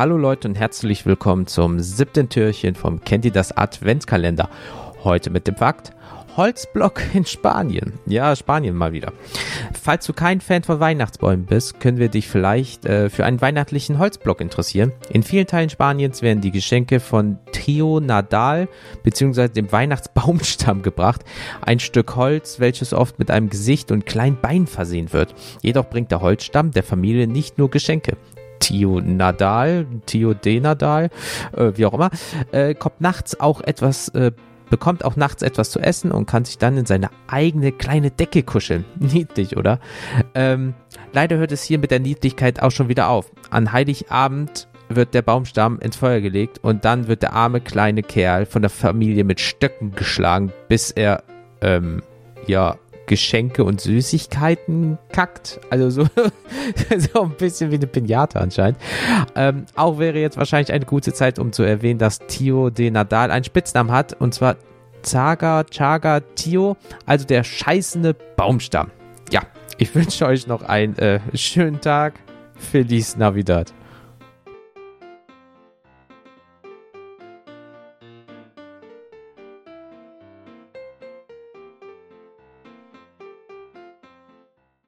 Hallo Leute und herzlich willkommen zum siebten Türchen vom Kennt ihr das Adventskalender. Heute mit dem Fakt Holzblock in Spanien. Ja, Spanien mal wieder. Falls du kein Fan von Weihnachtsbäumen bist, können wir dich vielleicht äh, für einen weihnachtlichen Holzblock interessieren. In vielen Teilen Spaniens werden die Geschenke von Tio Nadal bzw. dem Weihnachtsbaumstamm gebracht. Ein Stück Holz, welches oft mit einem Gesicht und kleinen Beinen versehen wird. Jedoch bringt der Holzstamm der Familie nicht nur Geschenke. Tio Nadal, Tio de Nadal, äh, wie auch immer, äh, kommt nachts auch etwas, äh, bekommt auch nachts etwas zu essen und kann sich dann in seine eigene kleine Decke kuscheln. Niedlich, oder? Ähm, leider hört es hier mit der Niedlichkeit auch schon wieder auf. An Heiligabend wird der Baumstamm ins Feuer gelegt und dann wird der arme kleine Kerl von der Familie mit Stöcken geschlagen, bis er, ähm, ja, Geschenke und Süßigkeiten kackt. Also so, so ein bisschen wie eine Pinata anscheinend. Ähm, auch wäre jetzt wahrscheinlich eine gute Zeit, um zu erwähnen, dass Tio de Nadal einen Spitznamen hat und zwar Zaga Chaga Tio, also der scheißende Baumstamm. Ja, ich wünsche euch noch einen äh, schönen Tag. Feliz Navidad.